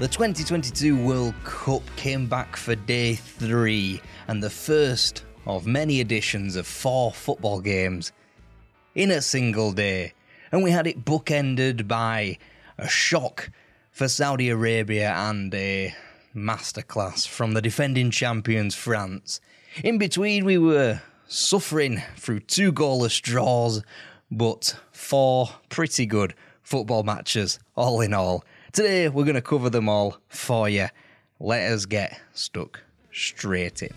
The 2022 World Cup came back for day three and the first of many editions of four football games in a single day. And we had it bookended by a shock for Saudi Arabia and a masterclass from the defending champions France. In between, we were suffering through two goalless draws, but four pretty good football matches, all in all. Today, we're going to cover them all for you. Let us get stuck straight in.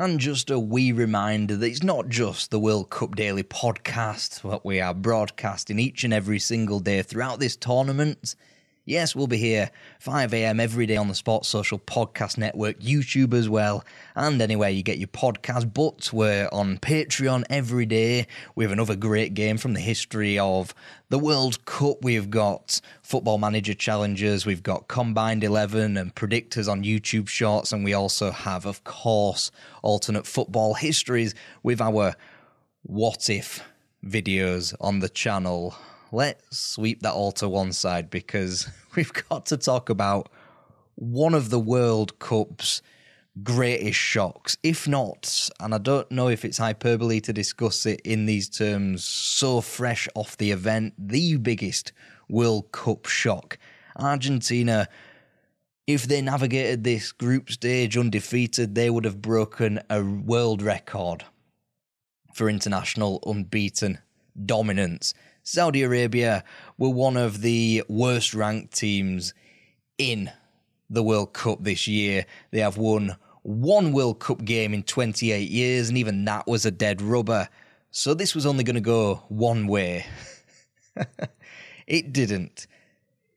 And just a wee reminder that it's not just the World Cup Daily podcast, what we are broadcasting each and every single day throughout this tournament. Yes, we'll be here 5am every day on the Sports Social Podcast Network, YouTube as well, and anywhere you get your podcast. But we're on Patreon every day We have another great game from the history of the World Cup. We've got Football Manager Challenges, we've got Combined 11 and Predictors on YouTube Shorts, and we also have, of course, alternate football histories with our What If videos on the channel let's sweep that all to one side because we've got to talk about one of the World Cup's greatest shocks, if not, and I don't know if it's hyperbole to discuss it in these terms, so fresh off the event, the biggest World Cup shock. Argentina, if they navigated this group stage undefeated, they would have broken a world record for international unbeaten dominance. Saudi Arabia were one of the worst ranked teams in the World Cup this year. They have won one World Cup game in 28 years, and even that was a dead rubber. So this was only going to go one way. it didn't.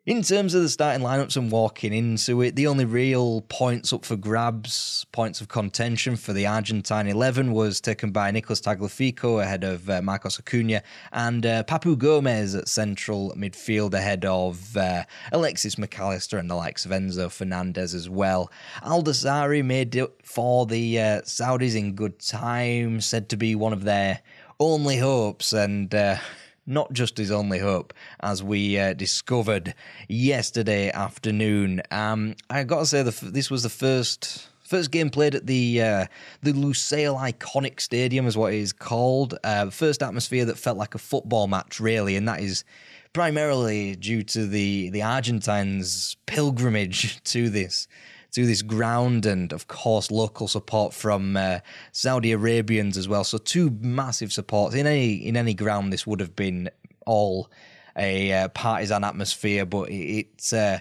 In terms of the starting lineups and walking into it, the only real points up for grabs, points of contention for the Argentine 11 was taken by Nicolas Tagliafico ahead of uh, Marcos Acuna and uh, Papu Gomez at central midfield ahead of uh, Alexis Mac Allister and the likes of Enzo Fernandez as well. Aldasari made it for the uh, Saudis in good time, said to be one of their only hopes and uh, not just his only hope, as we uh, discovered yesterday afternoon. Um, I got to say, the, this was the first First game played at the uh, the Lusail Iconic Stadium, is what it is called. Uh, first atmosphere that felt like a football match, really, and that is primarily due to the the Argentines' pilgrimage to this to this ground, and of course local support from uh, Saudi Arabians as well. So two massive supports in any in any ground. This would have been all a uh, partisan atmosphere, but it. it uh,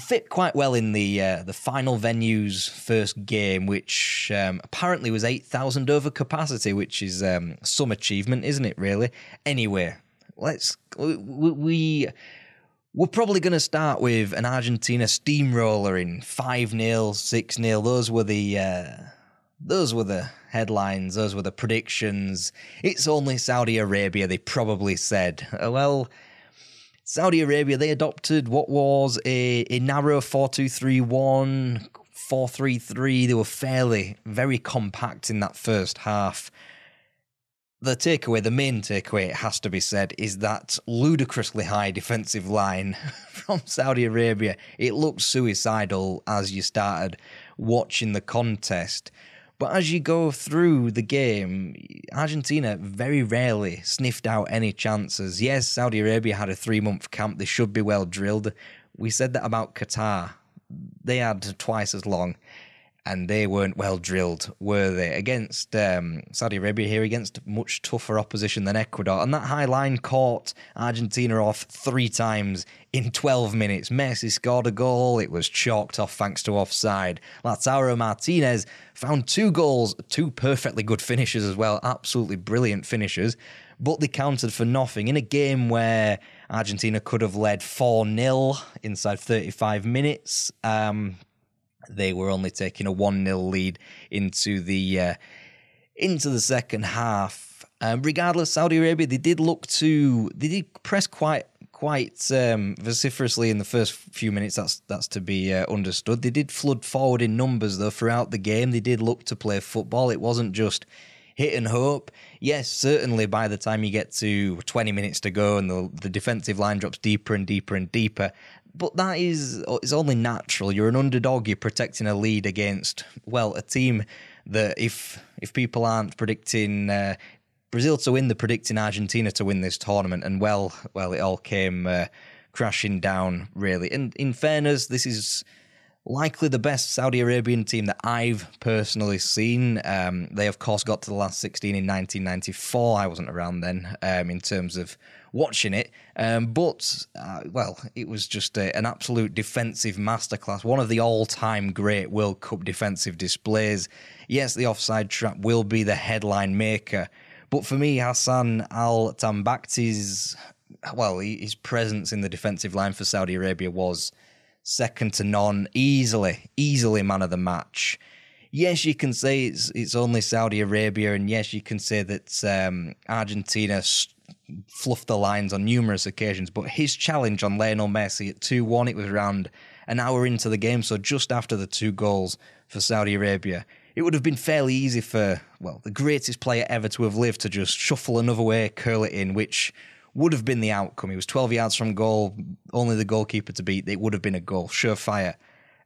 fit quite well in the uh, the final venue's first game, which um, apparently was eight thousand over capacity, which is um, some achievement, isn't it? Really. Anyway, let's we. we we're probably going to start with an Argentina steamroller in 5 0, 6 0. Those were the. Uh, those were the headlines, those were the predictions. It's only Saudi Arabia, they probably said. Well, Saudi Arabia, they adopted what was a, a narrow 4 2 3 1, 4 3 3. They were fairly, very compact in that first half. The takeaway, the main takeaway, it has to be said, is that ludicrously high defensive line from Saudi Arabia. It looked suicidal as you started watching the contest. But as you go through the game, Argentina very rarely sniffed out any chances. Yes, Saudi Arabia had a three month camp, they should be well drilled. We said that about Qatar. They had twice as long and they weren't well drilled, were they? Against um, Saudi Arabia here, against much tougher opposition than Ecuador. And that high line caught Argentina off three times in 12 minutes. Messi scored a goal. It was chalked off thanks to offside. Lautaro Martinez found two goals, two perfectly good finishes as well. Absolutely brilliant finishes. But they counted for nothing in a game where Argentina could have led 4 0 inside 35 minutes. Um, they were only taking a 1 0 lead into the uh, into the second half. Um, regardless, Saudi Arabia they did look to they did press quite quite um, vociferously in the first few minutes. That's that's to be uh, understood. They did flood forward in numbers though throughout the game. They did look to play football. It wasn't just hit and hope. Yes, certainly by the time you get to 20 minutes to go and the, the defensive line drops deeper and deeper and deeper, but that is it's only natural. You're an underdog. You're protecting a lead against well a team that if if people aren't predicting uh, Brazil to win, they're predicting Argentina to win this tournament, and well, well, it all came uh, crashing down really. And in fairness, this is likely the best Saudi Arabian team that I've personally seen. Um, they, of course, got to the last 16 in 1994. I wasn't around then um, in terms of watching it. Um, but, uh, well, it was just a, an absolute defensive masterclass. One of the all time great World Cup defensive displays. Yes, the offside trap will be the headline maker. But for me, Hassan Al Tambakti's, well, his presence in the defensive line for Saudi Arabia was second to none, easily, easily man of the match. Yes, you can say it's it's only Saudi Arabia, and yes, you can say that um, Argentina fluffed the lines on numerous occasions. But his challenge on Lionel Messi at two one, it was around an hour into the game, so just after the two goals for Saudi Arabia. It would have been fairly easy for, well, the greatest player ever to have lived to just shuffle another way, curl it in, which would have been the outcome. He was 12 yards from goal, only the goalkeeper to beat. It would have been a goal, surefire.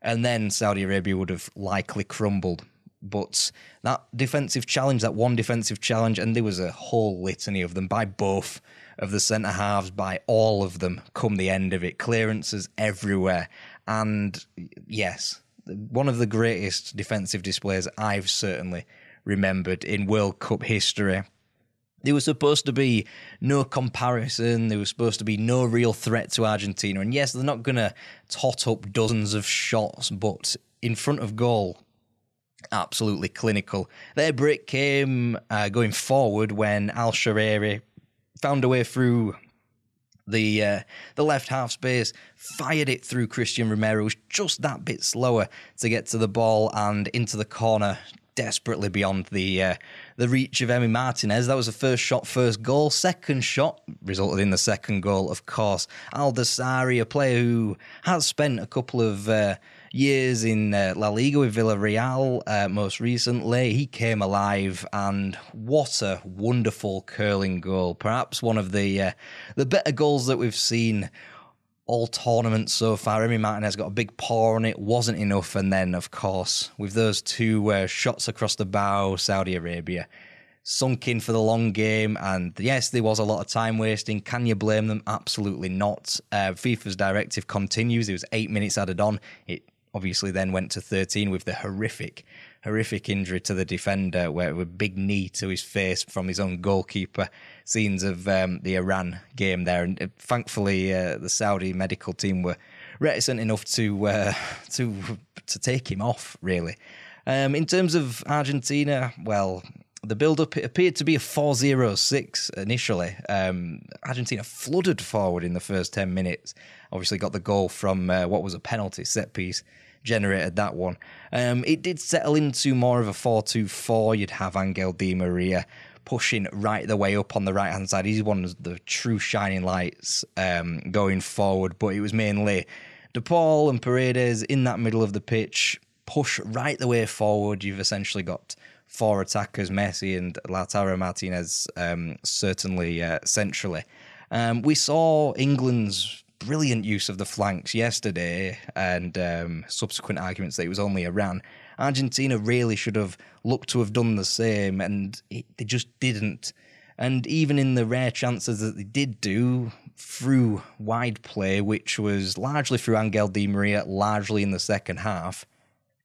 And then Saudi Arabia would have likely crumbled. But that defensive challenge, that one defensive challenge, and there was a whole litany of them by both of the centre halves, by all of them, come the end of it. Clearances everywhere. And yes, one of the greatest defensive displays I've certainly remembered in World Cup history. There was supposed to be no comparison. There was supposed to be no real threat to Argentina. And yes, they're not going to tot up dozens of shots, but in front of goal, absolutely clinical. Their break came uh, going forward when Al Shaarawy found a way through the uh, the left half space, fired it through Cristian Romero, was just that bit slower to get to the ball and into the corner, desperately beyond the uh, the reach of Emi Martinez. That was the first shot, first goal. Second shot resulted in the second goal, of course. Al Dossari, a player who has spent a couple of uh, years in uh, La Liga with Villarreal uh, most recently. He came alive, and what a wonderful curling goal! Perhaps one of the uh, the better goals that we've seen all tournaments so far. Emi Martinez got a big paw on it, wasn't enough. And then, of course, with those two uh, shots across the bow, Saudi Arabia sunk in for the long game. And yes, there was a lot of time wasting. Can you blame them? Absolutely not. Uh, FIFA's directive continues. It was eight minutes added on. It obviously then went to 13 with the horrific, horrific injury to the defender, where a big knee to his face from his own goalkeeper. Scenes of um, the Iran game there, and uh, thankfully uh, the Saudi medical team were reticent enough to uh, to to take him off. Really, um, in terms of Argentina, well, the build up appeared to be a 4 0 6 initially. Um, Argentina flooded forward in the first 10 minutes. Obviously, got the goal from uh, what was a penalty set piece, generated that one. Um, it did settle into more of a 4 2 4. You'd have Angel Di Maria pushing right the way up on the right hand side. He's one of the true shining lights um, going forward, but it was mainly De Paul and Paredes in that middle of the pitch. Push right the way forward. You've essentially got four attackers, Messi and Lautaro Martinez, um, certainly uh, centrally. Um, we saw England's brilliant use of the flanks yesterday and um, subsequent arguments that it was only Iran. Argentina really should have looked to have done the same, and it, they just didn't. And even in the rare chances that they did do through wide play, which was largely through Angel Di Maria, largely in the second half,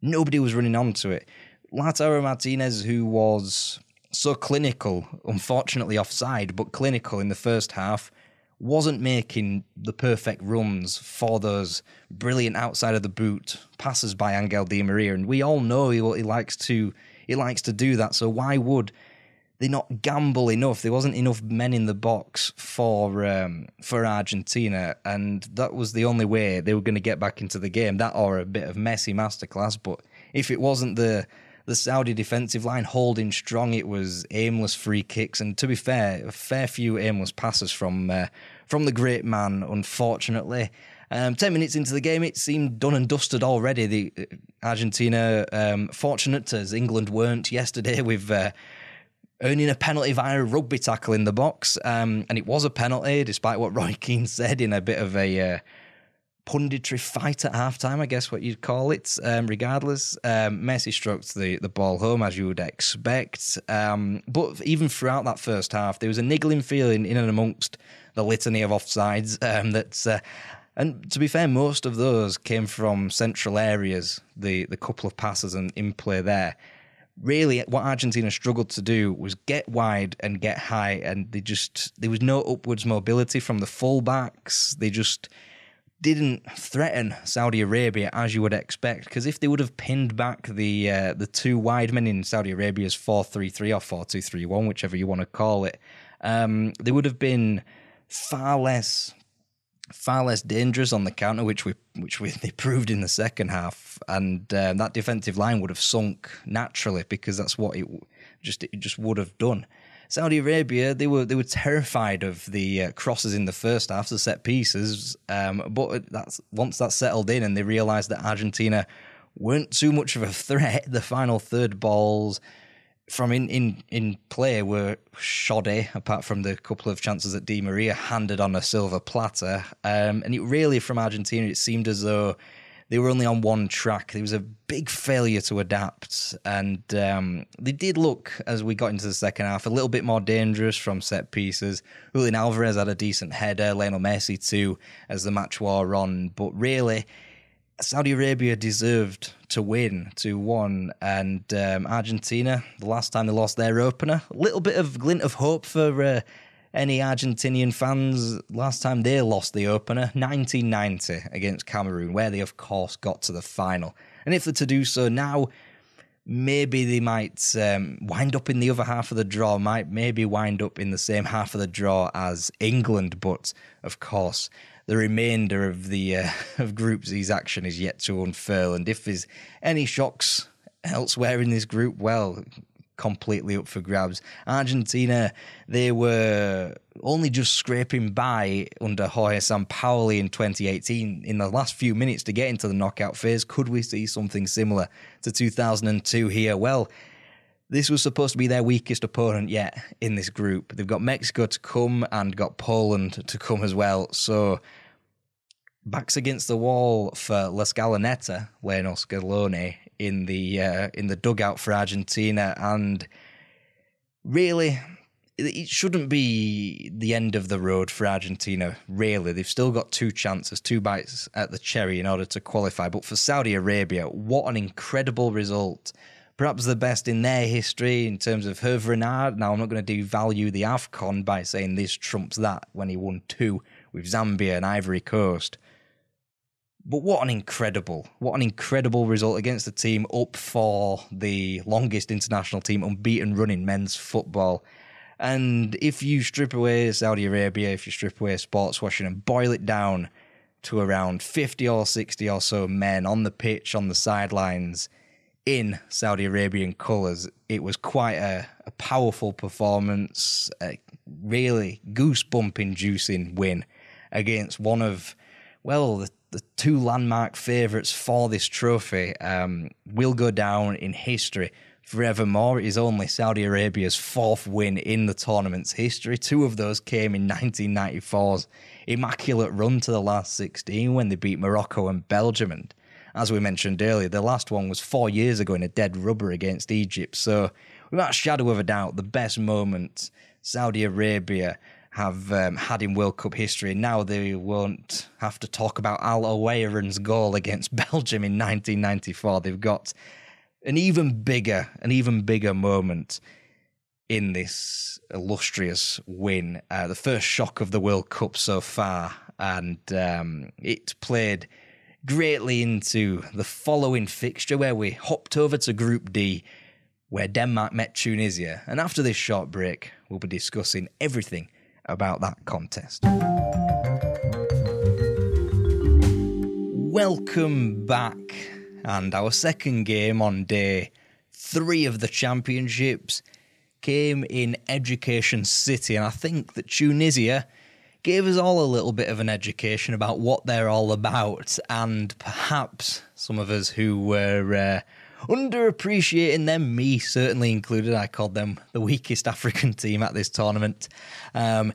nobody was running onto it. Lautaro Martinez, who was so clinical, unfortunately offside, but clinical in the first half, wasn't making the perfect runs for those brilliant outside of the boot passes by Angel Di Maria, and we all know he, he likes to he likes to do that. So why would they not gamble enough? There wasn't enough men in the box for um, for Argentina, and that was the only way they were going to get back into the game. That or a bit of Messi masterclass. But if it wasn't the the Saudi defensive line holding strong. It was aimless free kicks, and to be fair, a fair few aimless passes from uh, from the great man. Unfortunately, um, ten minutes into the game, it seemed done and dusted already. The uh, Argentina um, fortunate as England weren't yesterday with. Uh, earning a penalty via a rugby tackle in the box, um, and it was a penalty, despite what Roy Keane said in a bit of a uh, punditry fight at halftime, I guess what you'd call it. Um, regardless, um, Messi stroked the, the ball home as you would expect. Um, but even throughout that first half, there was a niggling feeling in and amongst the litany of offsides um. Uh, and to be fair, most of those came from central areas. The the couple of passes and in play there. Really, what Argentina struggled to do was get wide and get high, and they just there was no upwards mobility from the fullbacks. They just didn't threaten Saudi Arabia as you would expect, because if they would have pinned back the uh, the two wide men in Saudi Arabia's four three three or four two three one, whichever you want to call it, um, they would have been far less far less dangerous on the counter, which we which we they proved in the second half, and um, that defensive line would have sunk naturally because that's what it just it just would have done. Saudi Arabia, they were they were terrified of the uh, crosses in the first half, the set pieces. Um, but that's once that settled in, and they realised that Argentina weren't too much of a threat. The final third balls from in in in play were shoddy, apart from the couple of chances that Di Maria handed on a silver platter. Um, and it really, from Argentina, it seemed as though they were only on one track. There was a big failure to adapt, and um, they did look as we got into the second half a little bit more dangerous from set pieces. Julian Alvarez had a decent header, Lionel Messi too, as the match wore on. But really, Saudi Arabia deserved to win 2 1. And um, Argentina, the last time they lost their opener, a little bit of glint of hope for uh, any Argentinian fans last time they lost the opener, 1990 against Cameroon, where they, of course, got to the final. And if they're to do so now, maybe they might um, wind up in the other half of the draw, might maybe wind up in the same half of the draw as England. But, of course, the remainder of the uh, of Group C's action is yet to unfurl. And if there's any shocks elsewhere in this group, well, completely up for grabs. Argentina, they were only just scraping by under Jorge Sampaoli in 2018 in the last few minutes to get into the knockout phase. Could we see something similar to 2002 here? Well, this was supposed to be their weakest opponent yet in this group. They've got Mexico to come and got Poland to come as well. So backs against the wall for La Scaloneta, Lionel Scaloni, in the uh, in the dugout for Argentina, and really, it shouldn't be the end of the road for Argentina. Really, they've still got two chances, two bites at the cherry in order to qualify. But for Saudi Arabia, what an incredible result! Perhaps the best in their history in terms of Hervé Renard. Now, I'm not going to devalue the AFCON by saying this trumps that when he won two with Zambia and Ivory Coast. But what an incredible, what an incredible result against a team up for the longest international team unbeaten run in men's football. And if you strip away Saudi Arabia, if you strip away sports washing and boil it down to around 50 or 60 or so men on the pitch, on the sidelines, in Saudi Arabian colours, it was quite a, a powerful performance, a really goosebump inducing win against one of, well, the the two landmark favourites for this trophy um, will go down in history forevermore. It is only Saudi Arabia's fourth win in the tournament's history. Two of those came in 1994's immaculate run to the last 16 when they beat Morocco and Belgium. And as we mentioned earlier, the last one was four years ago in a dead rubber against Egypt. So, without a shadow of a doubt, the best moment Saudi Arabia have um, had in World Cup history. Now they won't have to talk about Al Owairan's goal against Belgium in 1994. They've got an even bigger, an even bigger moment in this illustrious win. Uh, the first shock of the World Cup so far, and um, it played greatly into the following fixture where we hopped over to Group D, where Denmark met Tunisia. And after this short break, we'll be discussing everything about that contest. Welcome back. And our second game on day three of the championships came in Education City. And I think that Tunisia gave us all a little bit of an education about what they're all about. And perhaps some of us who were. Uh, underappreciating them, me certainly included. I called them the weakest African team at this tournament. Um,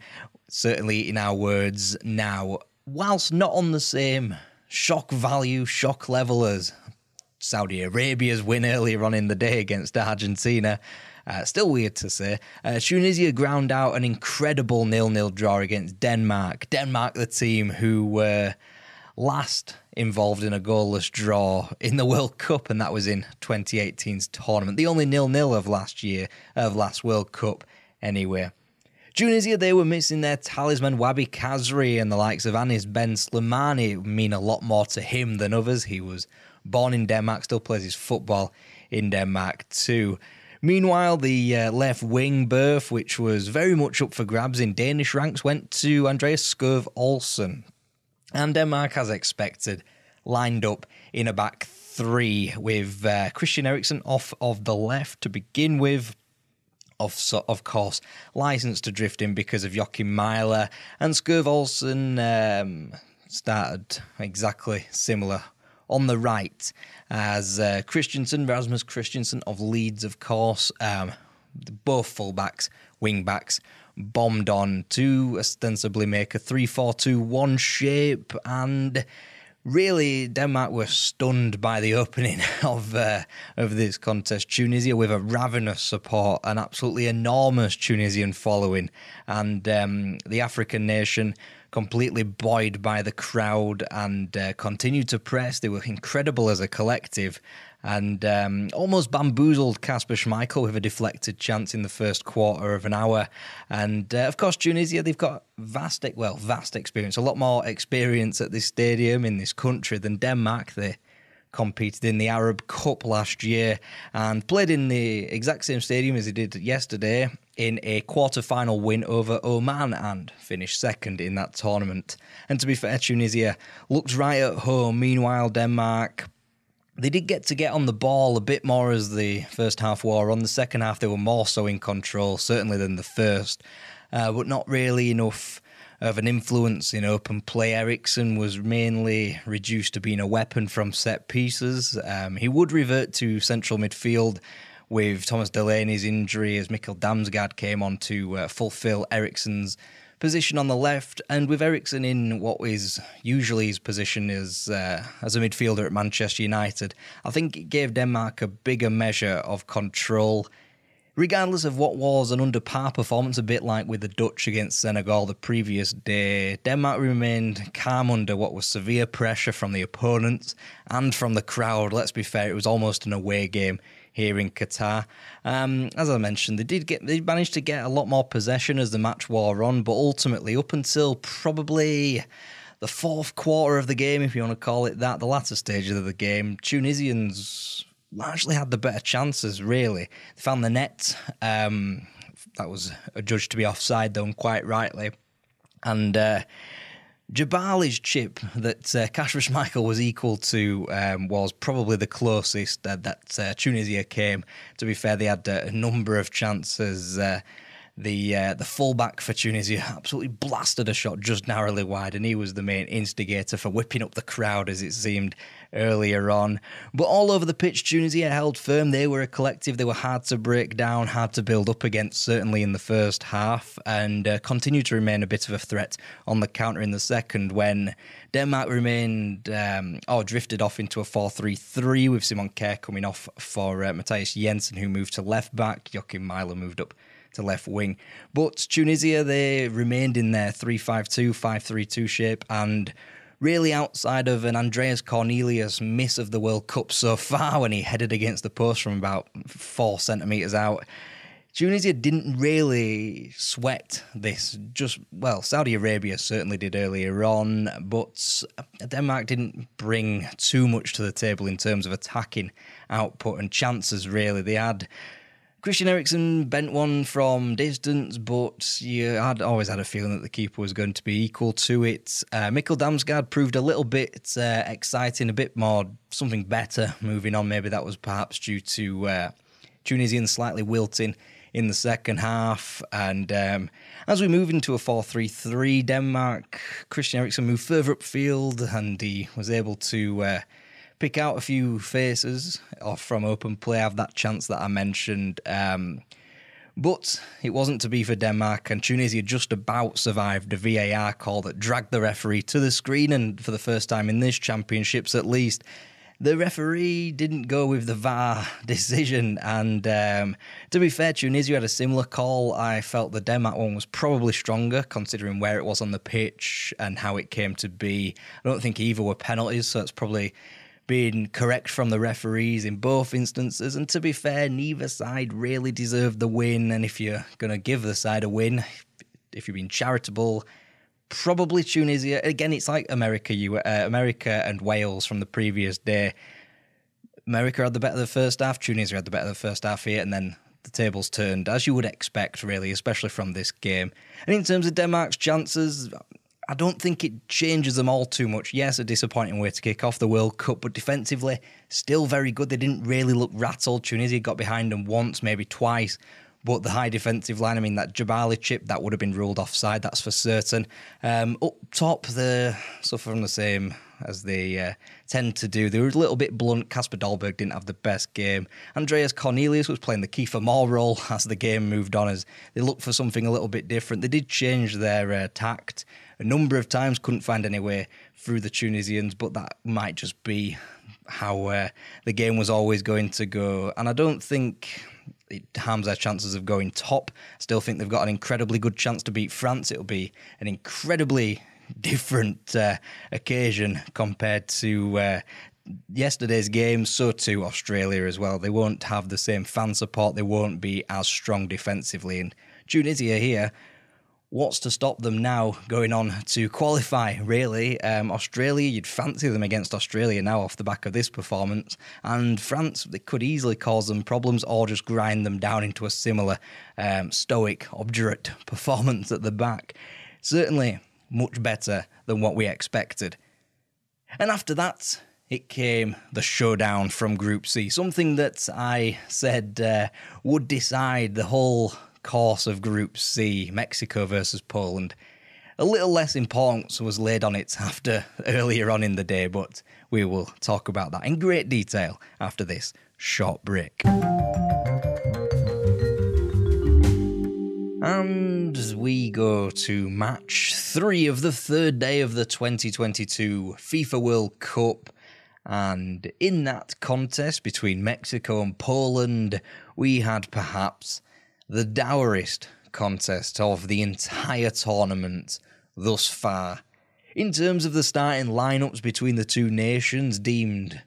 certainly, in our words now, whilst not on the same shock value, shock level as Saudi Arabia's win earlier on in the day against Argentina. Uh, still weird to say. Uh, Tunisia ground out an incredible nil-nil draw against Denmark. Denmark, the team who were last involved in a goalless draw in the World Cup, and that was in 2018's tournament. The only nil-nil of last year, of last World Cup, anyway. Tunisia, they were missing their talisman Wahbi Khazri and the likes of Anis Ben Slimane it mean a lot more to him than others. He was born in Denmark, still plays his football in Denmark too. Meanwhile, the uh, left wing berth, which was very much up for grabs in Danish ranks, went to Andreas Skov Olsen. And Denmark, as expected, lined up in a back three with uh, Christian Eriksen off of the left to begin with. Of, of course, licensed to drift in because of Joachim Mæhle and Skov Olsen um, started exactly similar on the right as uh, Kristensen, Rasmus Kristensen of Leeds, of course. Um, both fullbacks, wing backs bombed on to ostensibly make a 3 4 2 1 shape. And really, Denmark were stunned by the opening of uh, of this contest. Tunisia with a ravenous support, an absolutely enormous Tunisian following, and um, the African nation completely buoyed by the crowd and uh, continued to press. They were incredible as a collective and um, almost bamboozled Kasper Schmeichel with a deflected chance in the first quarter of an hour. And uh, of course, Tunisia, they've got vast, well, vast experience, a lot more experience at this stadium in this country than Denmark. They competed in the Arab Cup last year and played in the exact same stadium as they did yesterday in a quarter-final win over Oman and finished second in that tournament. And to be fair, Tunisia looked right at home. Meanwhile, Denmark they did get to get on the ball a bit more as the first half wore on. The second half, they were more so in control, certainly than the first, uh, but not really enough of an influence in open play. Eriksen was mainly reduced to being a weapon from set pieces. Um, he would revert to central midfield with Thomas Delaney's injury as Mikkel Damsgaard came on to uh, fulfill Eriksen's position on the left, and with Eriksen in what is usually his position as uh, as a midfielder at Manchester United, I think it gave Denmark a bigger measure of control. Regardless of what was an under par performance, a bit like with the Dutch against Senegal the previous day, Denmark remained calm under what was severe pressure from the opponents and from the crowd. Let's be fair, it was almost an away game here in Qatar. Um, as I mentioned, they did get they managed to get a lot more possession as the match wore on, but ultimately, up until probably the fourth quarter of the game, if you want to call it that, the latter stages of the game, Tunisians largely had the better chances. Really, they found the net. Um, that was adjudged to be offside, though, and quite rightly. And uh, Jebali's chip that uh, Kasper Schmeichel was equal to um, was probably the closest uh, that uh, Tunisia came. To be fair, they had a number of chances. Uh, the uh, the fullback for Tunisia absolutely blasted a shot just narrowly wide, and he was the main instigator for whipping up the crowd, as it seemed earlier on. But all over the pitch, Tunisia held firm. They were a collective. They were hard to break down, hard to build up against, certainly in the first half, and uh, continued to remain a bit of a threat on the counter in the second when Denmark remained um, or drifted off into a 4 3 3 with Simon Kjær coming off for uh, Mathias Jensen, who moved to left back. Joachim Mæhle moved up to left wing. But Tunisia, they remained in their 3 5 2, 5 3 2 shape and really outside of an Andreas Cornelius miss of the World Cup so far when he headed against the post from about four centimetres out. Tunisia didn't really sweat this. Just, well, Saudi Arabia certainly did earlier on, but Denmark didn't bring too much to the table in terms of attacking output and chances, really. They had Christian Eriksen bent one from distance, but you had always had a feeling that the keeper was going to be equal to it. Uh, Mikkel Damsgaard proved a little bit uh, exciting, a bit more something better. Moving on, maybe that was perhaps due to uh, Tunisian slightly wilting in the second half. And um, as we move into a 4 3 3, Denmark, Christian Eriksen moved further upfield and he was able to uh, pick out a few faces off from open play, have that chance that I mentioned. Um, but it wasn't to be for Denmark, and Tunisia just about survived a VAR call that dragged the referee to the screen. And for the first time in this championships, at least, the referee didn't go with the VAR decision. And um, to be fair, Tunisia had a similar call. I felt the Denmark one was probably stronger, considering where it was on the pitch and how it came to be. I don't think either were penalties, so it's probably been correct from the referees in both instances. And to be fair, neither side really deserved the win. And if you're going to give the side a win, if you're being charitable, probably Tunisia. Again, it's like America, you, uh, America and Wales from the previous day. America had the better of the first half, Tunisia had the better of the first half here, and then the tables turned, as you would expect, really, especially from this game. And in terms of Denmark's chances, I don't think it changes them all too much. Yes, a disappointing way to kick off the World Cup, but defensively, still very good. They didn't really look rattled. Tunisia got behind them once, maybe twice. But the high defensive line, I mean, that Jebali chip, that would have been ruled offside, that's for certain. Um, up top, they suffer from the same as they uh, tend to do. They were a little bit blunt. Kasper Dolberg didn't have the best game. Andreas Cornelius was playing the Kiefer Moore role as the game moved on, as they looked for something a little bit different. They did change their uh, tact a number of times, couldn't find any way through the Tunisians, but that might just be how uh, the game was always going to go. And I don't think it harms their chances of going top. Still think they've got an incredibly good chance to beat France. It'll be an incredibly different uh, occasion compared to uh, yesterday's game. So too Australia as well. They won't have the same fan support. They won't be as strong defensively. And Tunisia here what's to stop them now going on to qualify, really? Um, Australia, you'd fancy them against Australia now off the back of this performance. And France, they could easily cause them problems or just grind them down into a similar um, stoic, obdurate performance at the back. Certainly much better than what we expected. And after that, it came the showdown from Group C, something that I said uh, would decide the whole course of Group C, Mexico versus Poland. A little less importance was laid on it after earlier on in the day, but we will talk about that in great detail after this short break. And we go to match three of the third day of the 2022 FIFA World Cup. And in that contest between Mexico and Poland, we had perhaps the dourest contest of the entire tournament thus far. In terms of the starting lineups between the two nations, deemed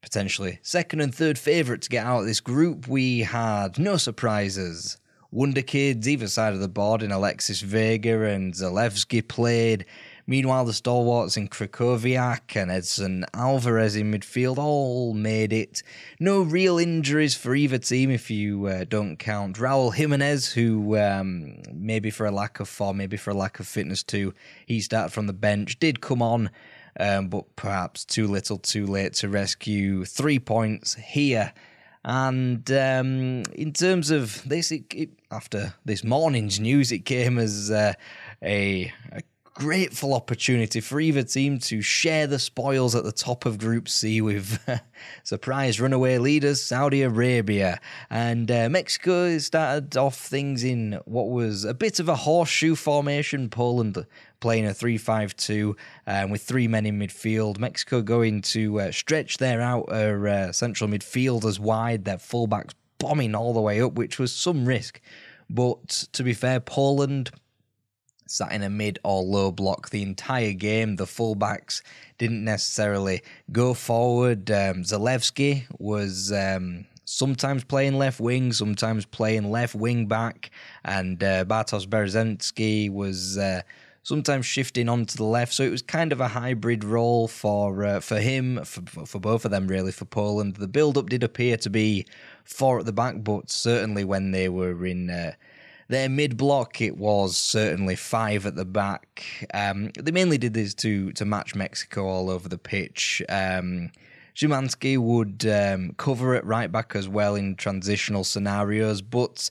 potentially second and third favourite to get out of this group, we had no surprises. Wonder Kids either side of the board in Alexis Vega and Zalewski played. Meanwhile, the stalwarts in Krychowiak and Edson Alvarez in midfield all made it. No real injuries for either team if you uh, don't count Raul Jimenez, who um, maybe for a lack of form, maybe for a lack of fitness too, he started from the bench, did come on, um, but perhaps too little too late to rescue three points here. And um, in terms of this, it, it, after this morning's news, it came as uh, a, a grateful opportunity for either team to share the spoils at the top of Group C with surprise runaway leaders Saudi Arabia. And uh, Mexico started off things in what was a bit of a horseshoe formation. Poland playing a 3 5 2 um, with three men in midfield. Mexico going to uh, stretch their outer uh, central midfielders wide, their fullbacks bombing all the way up, which was some risk. But to be fair, Poland sat in a mid or low block the entire game. The fullbacks didn't necessarily go forward. Um, Zalewski was um, sometimes playing left wing, sometimes playing left wing back, and uh, Bartosz Bereszyński was. Uh, sometimes shifting onto the left. So it was kind of a hybrid role for uh, for him, for, for both of them really, for Poland. The build up did appear to be four at the back, but certainly when they were in uh, their mid block, it was certainly five at the back. Um, they mainly did this to to match Mexico all over the pitch. Um, Szymanski would um, cover it right back as well in transitional scenarios, but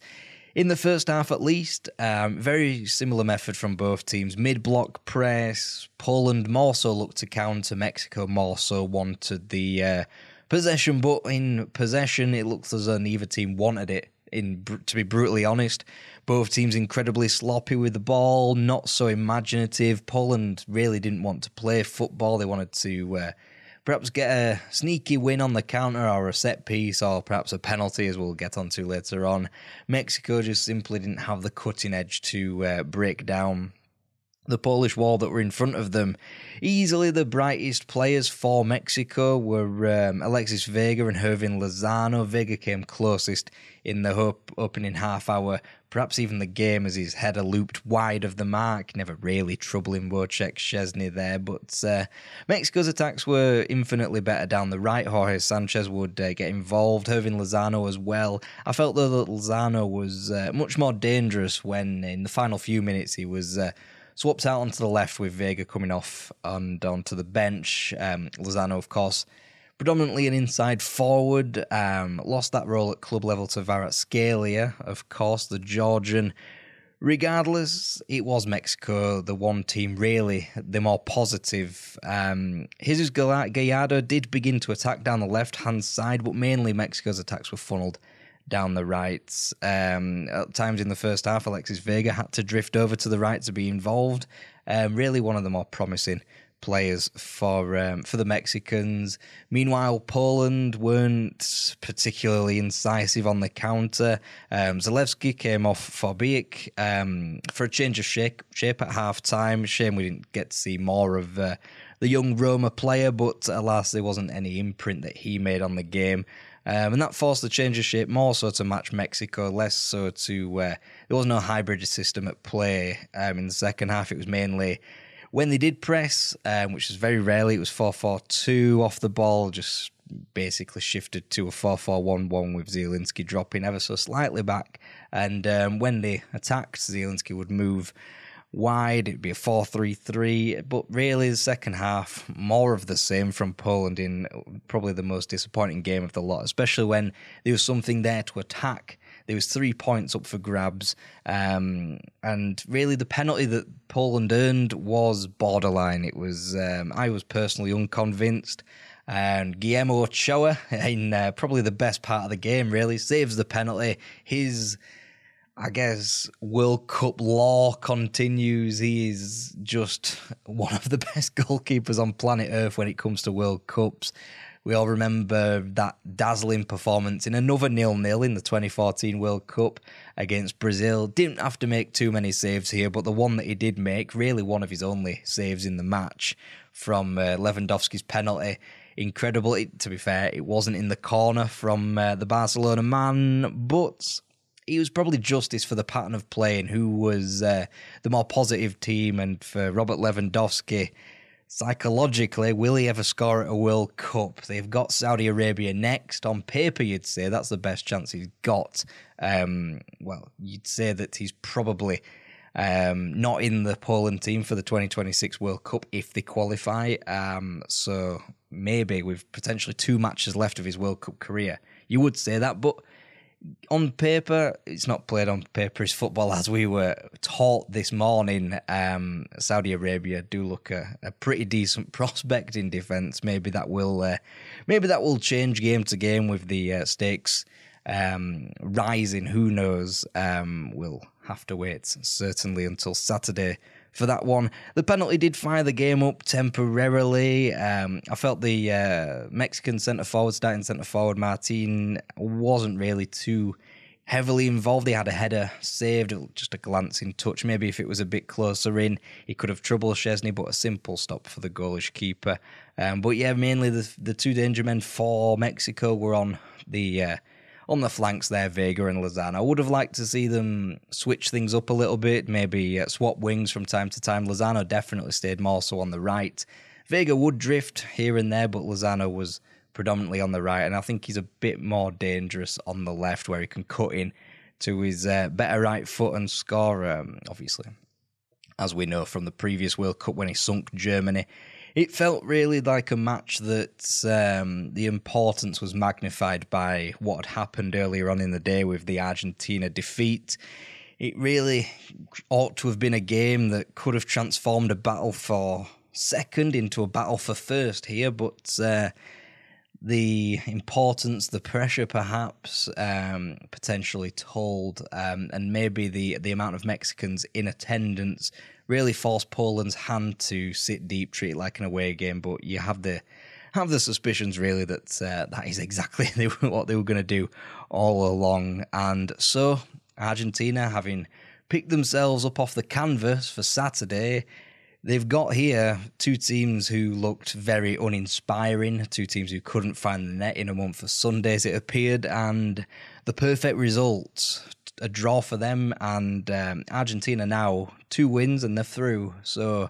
in the first half at least, um, very similar method from both teams. Mid block press, Poland more so looked to counter, Mexico more so wanted the uh, possession, but in possession, it looks as though neither team wanted it. In to be brutally honest, both teams incredibly sloppy with the ball, not so imaginative. Poland really didn't want to play football. They wanted to uh, perhaps get a sneaky win on the counter or a set piece or perhaps a penalty, as we'll get onto later on. Mexico just simply didn't have the cutting edge to uh, break down the Polish wall that were in front of them. Easily the brightest players for Mexico were um, Alexis Vega and Hirving Lozano. Vega came closest in the opening half hour, perhaps even the game as his header looped wide of the mark. Never really troubling Wojciech Szczesny there, but uh, Mexico's attacks were infinitely better down the right. Jorge Sanchez would uh, get involved, Hirving Lozano as well. I felt though that Lozano was uh, much more dangerous when in the final few minutes he was Swapped out onto the left with Vega coming off and onto the bench. Um, Lozano, of course, predominantly an inside forward. Um, lost that role at club level to Kvaratskhelia, of course, the Georgian. Regardless, it was Mexico, the one team really, the more positive. Um, Jesus Gallardo did begin to attack down the left hand side, but mainly Mexico's attacks were funneled down the right. Um, at times in the first half, Alexis Vega had to drift over to the right to be involved. Um, really, one of the more promising players for um, for the Mexicans. Meanwhile, Poland weren't particularly incisive on the counter. Um, Zalewski came off for Biek um, for a change of shape, shape at half time. Shame we didn't get to see more of uh, the young Roma player, but alas, there wasn't any imprint that he made on the game. Um, and that forced the change of shape more so to match Mexico, less so to uh, there was no hybrid system at play um, in the second half. It was mainly when they did press, um, which was very rarely, it was 4 4 2 off the ball, just basically shifted to a 4 4 1 1 with Zielinski dropping ever so slightly back. And um, when they attacked, Zielinski would move wide. It'd be a 4 3 3. But really, the second half, more of the same from Poland in probably the most disappointing game of the lot, especially when there was something there to attack. There was three points up for grabs, um, and really the penalty that Poland earned was borderline. It was um, I was personally unconvinced, and Guillermo Ochoa in uh, probably the best part of the game really saves the penalty. His I guess World Cup law continues. He is just one of the best goalkeepers on planet Earth when it comes to World Cups. We all remember that dazzling performance in another nil-nil in the 2014 World Cup against Brazil. Didn't have to make too many saves here, but the one that he did make, really one of his only saves in the match from uh, Lewandowski's penalty. Incredible. It, to be fair, it wasn't in the corner from uh, the Barcelona man, but he was probably justice for the pattern of play and who was uh, the more positive team. And for Robert Lewandowski, psychologically, will he ever score at a World Cup? They've got Saudi Arabia next. On paper, you'd say that's the best chance he's got. Um, well, you'd say that he's probably um, not in the Poland team for the 2026 World Cup if they qualify. Um, so maybe with potentially two matches left of his World Cup career, you would say that. But on paper, it's not played on paper as football as we were taught this morning. Um, Saudi Arabia do look a, a, pretty decent prospect in defence. Maybe that will uh, maybe that will change game to game with the uh, stakes um, rising. Who knows? Um, we'll have to wait certainly until Saturday for that one. The penalty did fire the game up temporarily. Um, I felt the uh, Mexican centre forward, starting centre forward, Martin, wasn't really too heavily involved. He had a header saved, just a glancing touch. Maybe if it was a bit closer in, he could have troubled Szczęsny, but a simple stop for the goalish keeper. Um, but yeah, mainly the the two danger men for Mexico were on the uh, on the flanks there, Vega and Lozano. I would have liked to see them switch things up a little bit, maybe uh, swap wings from time to time. Lozano definitely stayed more so on the right. Vega would drift here and there, but Lozano was predominantly on the right, and I think he's a bit more dangerous on the left, where he can cut in to his uh, better right foot and score. Um, obviously, as we know from the previous World Cup when he sunk Germany it felt really like a match that um, the importance was magnified by what had happened earlier on in the day with the Argentina defeat. It really ought to have been a game that could have transformed a battle for second into a battle for first here, but uh, the importance, the pressure, perhaps um, potentially told, um, and maybe the the amount of Mexicans in attendance really forced Poland's hand to sit deep, treat it like an away game. But you have the have the suspicions really that uh, that is exactly what they were going to do all along, and so Argentina having picked themselves up off the canvas for Saturday They've got here two teams who looked very uninspiring, two teams who couldn't find the net in a month of Sundays, it appeared, and the perfect result a draw for them. And um, Argentina now, two wins and they're through. So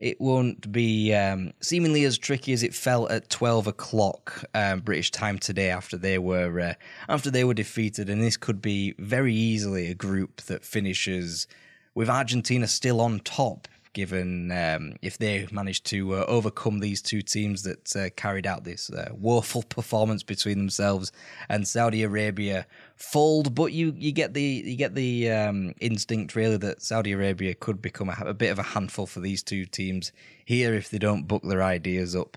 it won't be um, seemingly as tricky as it felt at 12 o'clock um, British time today after they were uh, after they were defeated and this could be very easily a group that finishes with Argentina still on top given um, if they managed to uh, overcome these two teams that uh, carried out this uh, woeful performance between themselves and Saudi Arabia fold. But you you get the you get the um, instinct really that Saudi Arabia could become a, a, bit of a handful for these two teams here if they don't book their ideas up.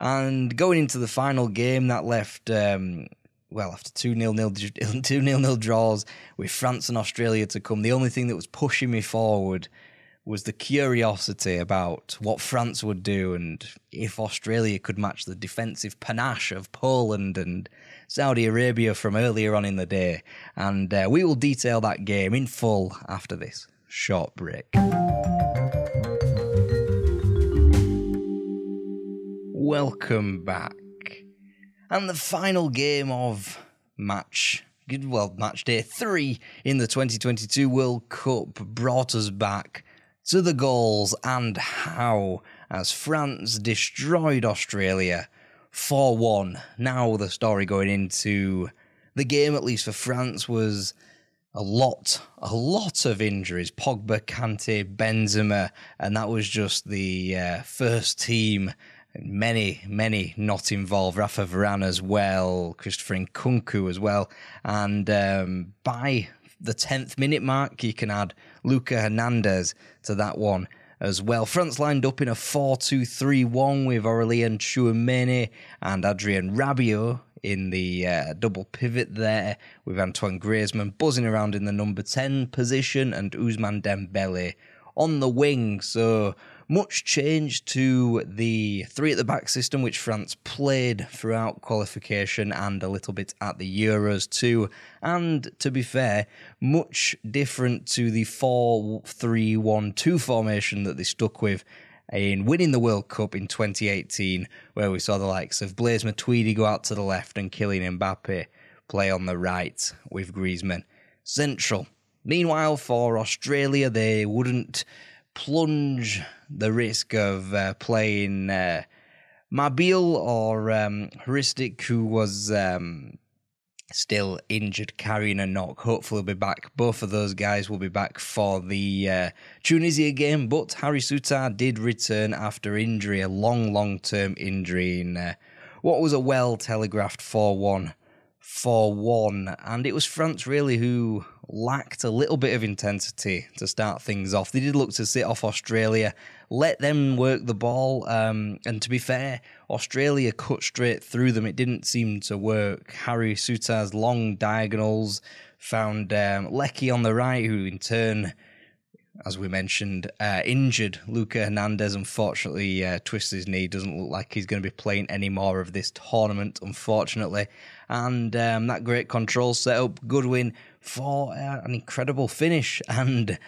And going into the final game, that left. Um, well, after two nil nil two nil nil draws with France and Australia to come, the only thing that was pushing me forward was the curiosity about what France would do and if Australia could match the defensive panache of Poland and Saudi Arabia from earlier on in the day. And uh, we will detail that game in full after this short break. Welcome back. And the final game of match well, match day three in the 2022 World Cup brought us back to the goals and how as France destroyed Australia 4 1. Now, the story going into the game, at least for France, was a lot, a lot of injuries. Pogba, Kante, Benzema, and that was just the uh, first team. Many, many not involved. Rafa Varane as well, Christopher Nkunku as well. And um, by the 10th minute mark, you can add Luca Hernandez to that one as well. France lined up in a 4 2 3 1 with Aurelien Tchouameni and Adrien Rabiot in the uh, double pivot there, with Antoine Griezmann buzzing around in the number 10 position and Ousmane Dembele on the wing. So much change to the three at the back system, which France played throughout qualification and a little bit at the Euros too. And to be fair, much different to the 4 3 1 2 formation that they stuck with in winning the World Cup in 2018, where we saw the likes of Blaise Matuidi go out to the left and Kylian Mbappe play on the right with Griezmann central. Meanwhile, for Australia, they wouldn't plunge the risk of uh, playing uh, Mabil or um, Hrustic, who was um, still injured, carrying a knock. Hopefully, will be back. Both of those guys will be back for the uh, Tunisia game. But Harry Souttar did return after injury, a long, long term injury in uh, what was a well telegraphed 4 1 4 1. And it was France really who lacked a little bit of intensity to start things off. They did look to sit off Australia, let them work the ball. Um, and to be fair, Australia cut straight through them. It didn't seem to work. Harry Souttar's long diagonals found um, Leckie on the right, who in turn as we mentioned, uh, injured. Luca Hernandez unfortunately uh, his knee. Doesn't look like he's going to be playing any more of this tournament, unfortunately. And um, that great control setup, Goodwin for uh, an incredible finish. And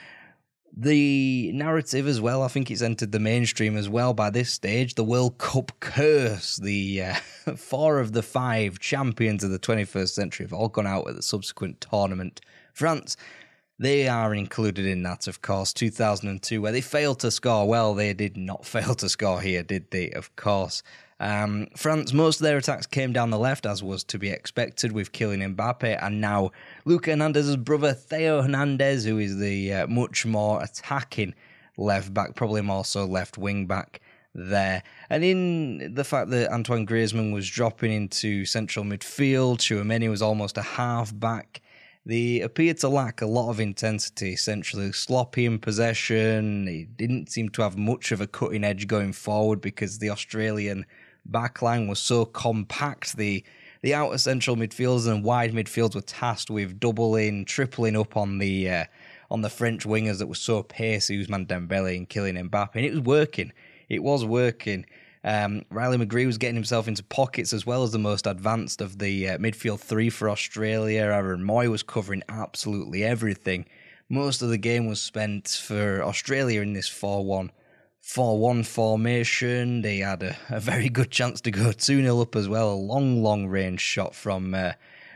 the narrative as well, I think it's entered the mainstream as well by this stage. The World Cup curse. The uh, four of the five champions of the 21st century have all gone out at the subsequent tournament. France they are included in that, of course. 2002, where they failed to score. Well, they did not fail to score here, did they? Of course. Um, France, most of their attacks came down the left, as was to be expected with Kylian Mbappe, and now Luca Hernandez's brother Theo Hernandez, who is the uh, much more attacking left back, probably more so left wing back there. And in the fact that Antoine Griezmann was dropping into central midfield, Tchouameni was almost a half back. They appeared to lack a lot of intensity, essentially sloppy in possession. They didn't seem to have much of a cutting edge going forward because the Australian backline was so compact. The the outer central midfielders and wide midfields were tasked with doubling, tripling up on the uh, on the French wingers that were so pacey, Ousmane Dembele and Kylian Mbappe, and it was working. It was working. Um, Riley McGree was getting himself into pockets as well as the most advanced of the uh, midfield three for Australia. Aaron Mooy was covering absolutely everything. Most of the game was spent for Australia in this 4 1 4 1 formation. They had a, a, very good chance to go 2 0 up as well. A long, long range shot from uh,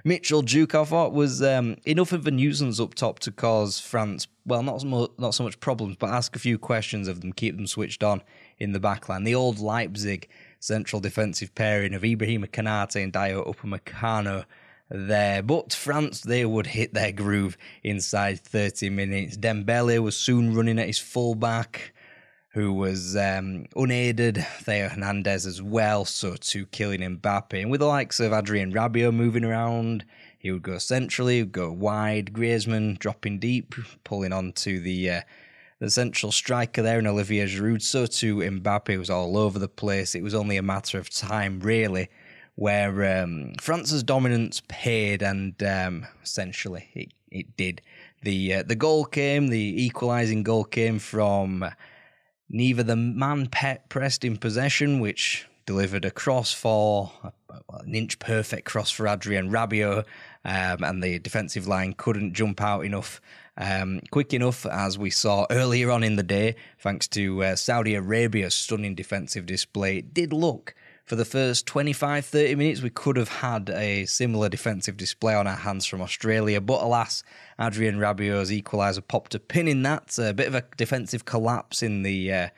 Mitchell Duke, I thought, was um, enough of a nuisance up top to cause France, well, not so, not so much problems, but ask a few questions of them, keep them switched on in the backline. The old Leipzig central defensive pairing of Ibrahim Konate and Dayot Upamecano there. But France, they would hit their groove inside 30 minutes. Dembele was soon running at his fullback, who was um, unaided. Theo Hernandez as well, so to Kylian Mbappe. And with the likes of Adrien Rabiot moving around, he would go centrally, would go wide. Griezmann dropping deep, pulling on to the... Uh, the central striker there in Olivier Giroud. So too Mbappe was all over the place. It was only a matter of time, really, where um, France's dominance paid, and um, essentially it, it did. The uh, the goal came, the equalising goal came from neither the man pressed in possession, which delivered a cross for an inch perfect cross for Adrien Rabiot, um, and the defensive line couldn't jump out enough um, quick enough, as we saw earlier on in the day, thanks to uh, Saudi Arabia's stunning defensive display, it did look for the first 25 30 minutes we could have had a similar defensive display on our hands from Australia but alas Adrien Rabiot's equaliser popped a pin in that. A bit of a defensive collapse in the uh,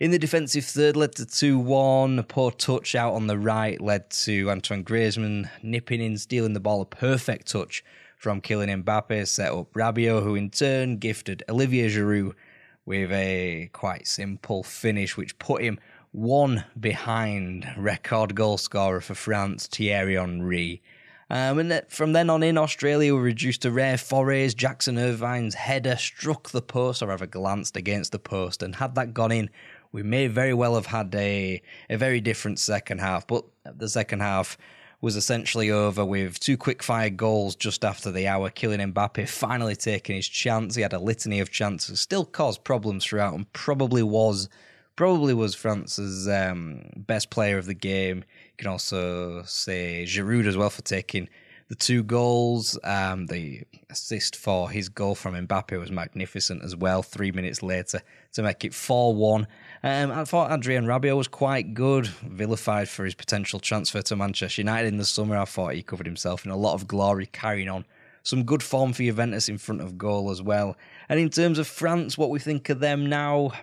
in the defensive third led to 2-1 a poor touch out on the right led to Antoine Griezmann nipping in stealing the ball. A perfect touch from Kylian Mbappe set up Rabiot, who in turn gifted Olivier Giroud with a quite simple finish, which put him one behind record goal scorer for France, Thierry Henry. Um, and from then on in, Australia were reduced to rare forays. Jackson Irvine's header struck the post, or rather glanced against the post, and had that gone in, we may very well have had a, a very different second half. But the second half was essentially over with two quick fire goals just after the hour, Kylian Mbappe finally taking his chance. He had a litany of chances, still caused problems throughout, and probably was probably was France's um, best player of the game. Can also say Giroud as well for taking the two goals. Um, the assist for his goal from Mbappe was magnificent as well. Three minutes later to make it 4 1. Um, I thought Adrien Rabiot was quite good, vilified for his potential transfer to Manchester United in the summer. I thought he covered himself in a lot of glory, carrying on some good form for Juventus in front of goal as well. And in terms of France, what we think of them now,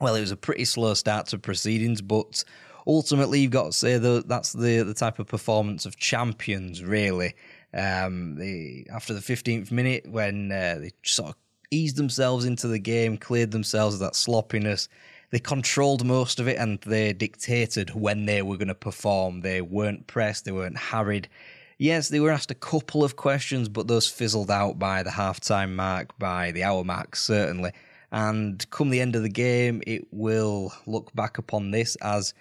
well, it was a pretty slow start to proceedings, but ultimately you've got to say that that's the the type of performance of champions, really. Um, the after the 15th minute, when uh, they sort of eased themselves into the game, cleared themselves of that sloppiness, they controlled most of it and they dictated when they were going to perform. They weren't pressed, they weren't harried. Yes, they were asked a couple of questions, but those fizzled out by the halftime mark, by the hour mark, certainly. And come the end of the game, it will look back upon this as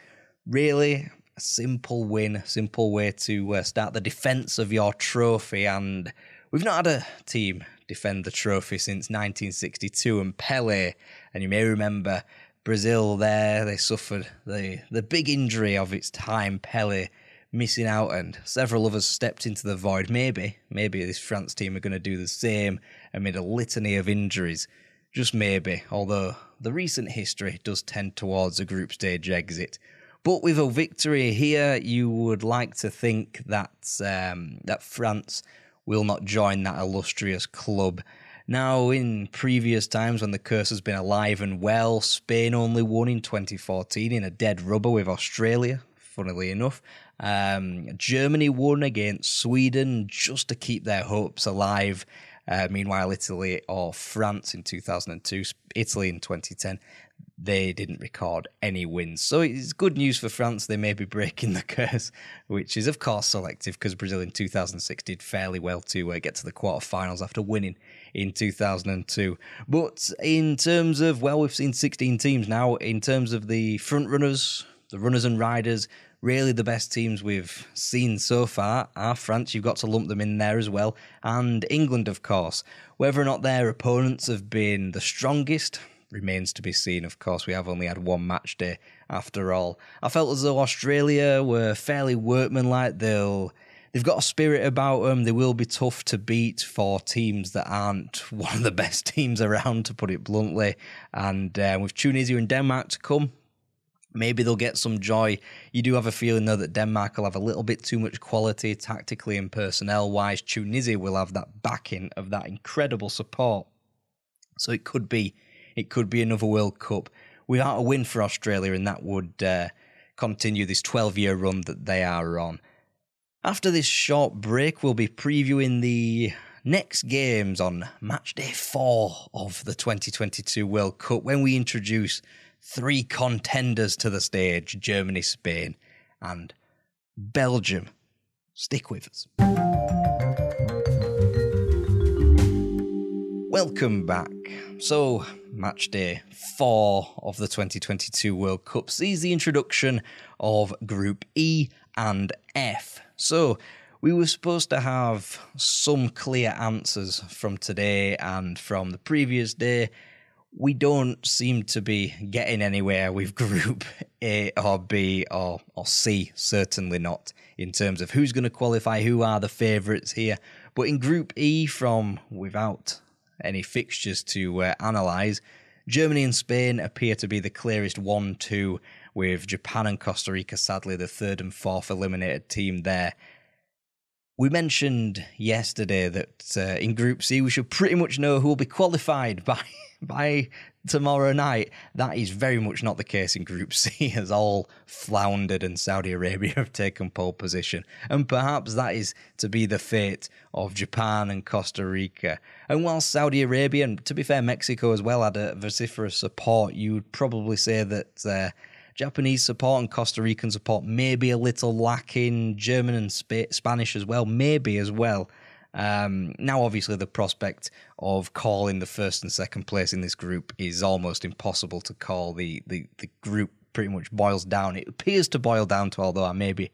really a simple win, simple way to uh, start the defence of your trophy. And we've not had a team defend the trophy since 1962 and Pele. And you may remember Brazil there, they suffered the, the big injury of its time, Pele missing out, and several others stepped into the void. Maybe, maybe this France team are going to do the same amid a litany of injuries. Just maybe, although the recent history does tend towards a group stage exit. But with a victory here, you would like to think that um, that France will not join that illustrious club. Now, in previous times when the curse has been alive and well, Spain only won in 2014 in a dead rubber with Australia, funnily enough. Um, Germany won against Sweden just to keep their hopes alive. Uh, meanwhile, Italy or France in 2002, Italy in 2010, they didn't record any wins. So it's good news for France. They may be breaking the curse, which is, of course, selective because Brazil in 2006 did fairly well to uh, get to the quarterfinals after winning in 2002. But in terms of, well, we've seen 16 teams now. In terms of the front runners, the runners and riders, really the best teams we've seen so far are France. You've got to lump them in there as well. And England, of course. Whether or not their opponents have been the strongest remains to be seen. Of course, we have only had one match day after all. I felt as though Australia were fairly workmanlike. They'll they've got a spirit about them. They will be tough to beat for teams that aren't one of the best teams around, to put it bluntly. And uh, with Tunisia and Denmark to come, maybe they'll get some joy. You do have a feeling, though, that Denmark will have a little bit too much quality tactically and personnel wise. Tunisia will have that backing of that incredible support. So it could be it could be another World Cup without a win for Australia, and that would uh, continue this 12 year run that they are on. After this short break, we'll be previewing the next games on match day four of the 2022 World Cup when we introduce three contenders to the stage Germany, Spain, and Belgium. Stick with us. Welcome back. So, match day four of the 2022 World Cup sees the introduction of Group E and F. So, we were supposed to have some clear answers from today and from the previous day. We don't seem to be getting anywhere with Group A or B or, or C, certainly not, in terms of who's going to qualify, who are the favourites here. But in Group E, from without any fixtures to uh, analyse, Germany and Spain appear to be the clearest 1 2, with Japan and Costa Rica sadly the third and fourth eliminated team there. We mentioned yesterday that uh, in Group C we should pretty much know who will be qualified by by tomorrow night. That is very much not the case in Group C, as all floundered and Saudi Arabia have taken pole position. And perhaps that is to be the fate of Japan and Costa Rica. And while Saudi Arabia, and to be fair, Mexico as well, had a vociferous support, you would probably say that. Uh, Japanese support and Costa Rican support may be a little lacking. German and Sp- Spanish as well, maybe as well. Um, now, obviously, the prospect of calling the first and second place in this group is almost impossible to call. The, the, the group pretty much boils down. It appears to boil down to, although I may be,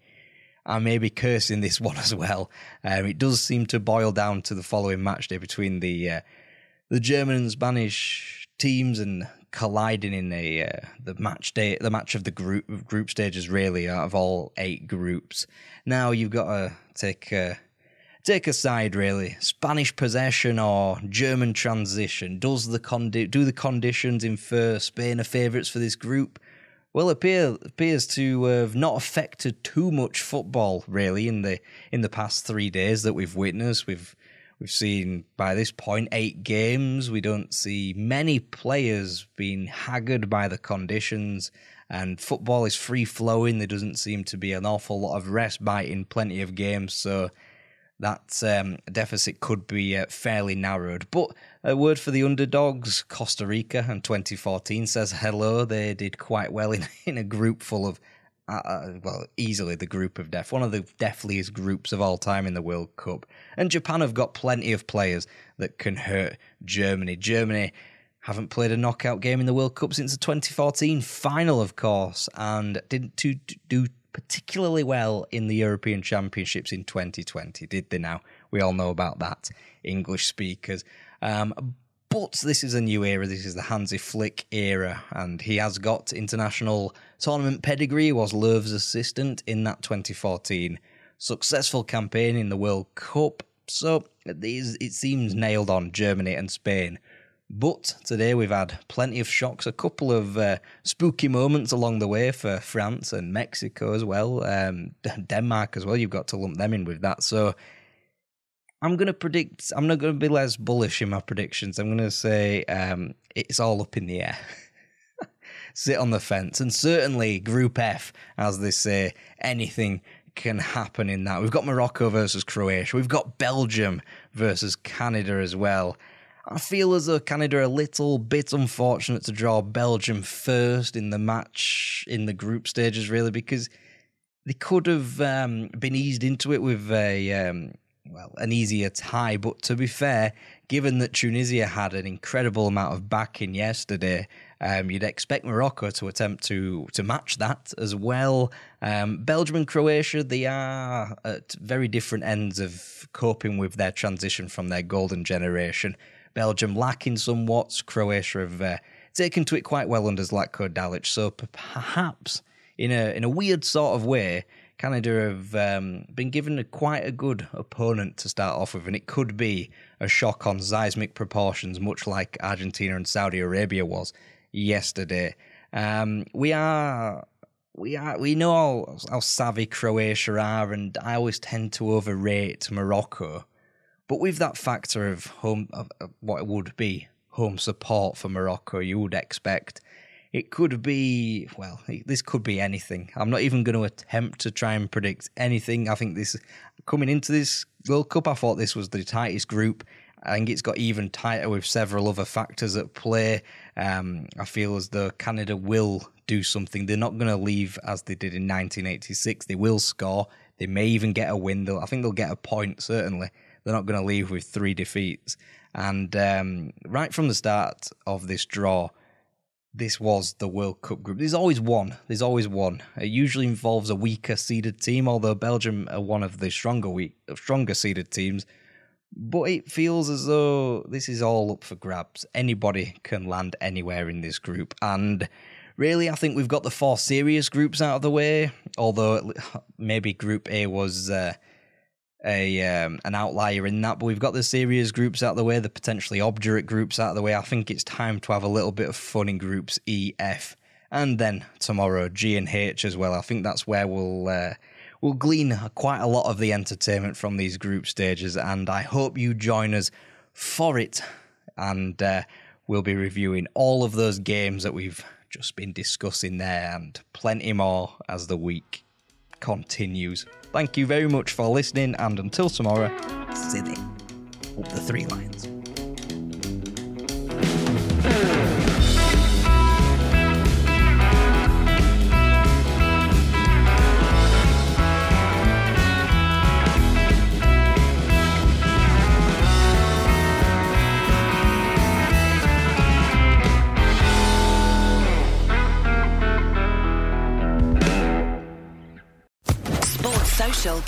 I may be cursing this one as well. Um, it does seem to boil down to the following match day between the uh, the German and Spanish teams and colliding in a uh, the match day, the match of the group group stages. Really, out of all eight groups, now you've got to take. Uh, take a side really spanish possession or german transition does the condi- do the conditions infer spain are favourites for this group well, it appear, appears to have not affected too much football really in the in the past three days that we've witnessed. We've we've seen by this point eight games. We don't see many players being haggard by the conditions, and football is free flowing. There doesn't seem to be an awful lot of respite in plenty of games. So that um, deficit could be uh, fairly narrowed. But a word for the underdogs, Costa Rica in 2014 says hello. They did quite well in, in a group full of, uh, uh, well, easily the group of death, one of the deathliest groups of all time in the World Cup. And Japan have got plenty of players that can hurt Germany. Germany haven't played a knockout game in the World Cup since the 2014 final, of course, and didn't do particularly well in the European Championships in 2020, did they now? We all know about that, English speakers. Um, but this is a new era. This is the Hansi Flick era, and he has got international tournament pedigree. He was Löw's assistant in that 2014 successful campaign in the World Cup. So it seems nailed on Germany and Spain but today we've had plenty of shocks, a couple of uh, spooky moments along the way for France and Mexico as well, um, Denmark as well. You've got to lump them in with that. So I'm going to predict, I'm not going to be less bullish in my predictions. I'm going to say um, it's all up in the air. Sit on the fence. And certainly, Group F, as they say, anything can happen in that. We've got Morocco versus Croatia. We've got Belgium versus Canada as well. I feel as though Canada are a little bit unfortunate to draw Belgium first in the match in the group stages, really, because they could have um, been eased into it with a um, well an easier tie. But to be fair, given that Tunisia had an incredible amount of backing yesterday, um, you'd expect Morocco to attempt to to match that as well. Um, Belgium and Croatia, they are at very different ends of coping with their transition from their golden generation. Belgium lacking somewhat. Croatia have uh, taken to it quite well under Zlatko Dalic. So perhaps in a in a weird sort of way, Canada have um, been given a, quite a good opponent to start off with, and it could be a shock on seismic proportions, much like Argentina and Saudi Arabia was yesterday. Um, we are. We are we know how, how savvy Croatia are, and I always tend to overrate Morocco. But with that factor of home, of, what it would be home support for Morocco, you would expect it could be well. This could be anything. I'm not even going to attempt to try and predict anything. I think this coming into this World Cup, I thought this was the tightest group. I think it's got even tighter with several other factors at play. Um, I feel as though Canada will do something. They're not going to leave as they did in 1986. They will score. They may even get a win. They'll, I think they'll get a point certainly. They're not going to leave with three defeats. And um, right from the start of this draw, this was the World Cup group. There's always one. There's always one. It usually involves a weaker seeded team, although Belgium are one of the stronger weak, stronger seeded teams. But it feels as though this is all up for grabs. Anybody can land anywhere in this group, and really, I think we've got the four serious groups out of the way. Although maybe Group A was uh, a um, an outlier in that, but we've got the serious groups out of the way, the potentially obdurate groups out of the way. I think it's time to have a little bit of fun in groups E, F, and then tomorrow G and H as well. I think that's where we'll uh, we'll glean quite a lot of the entertainment from these group stages, and I hope you join us for it. And uh, we'll be reviewing all of those games that we've just been discussing there, and plenty more as the week continues. Thank you very much for listening, and until tomorrow, up the three lions.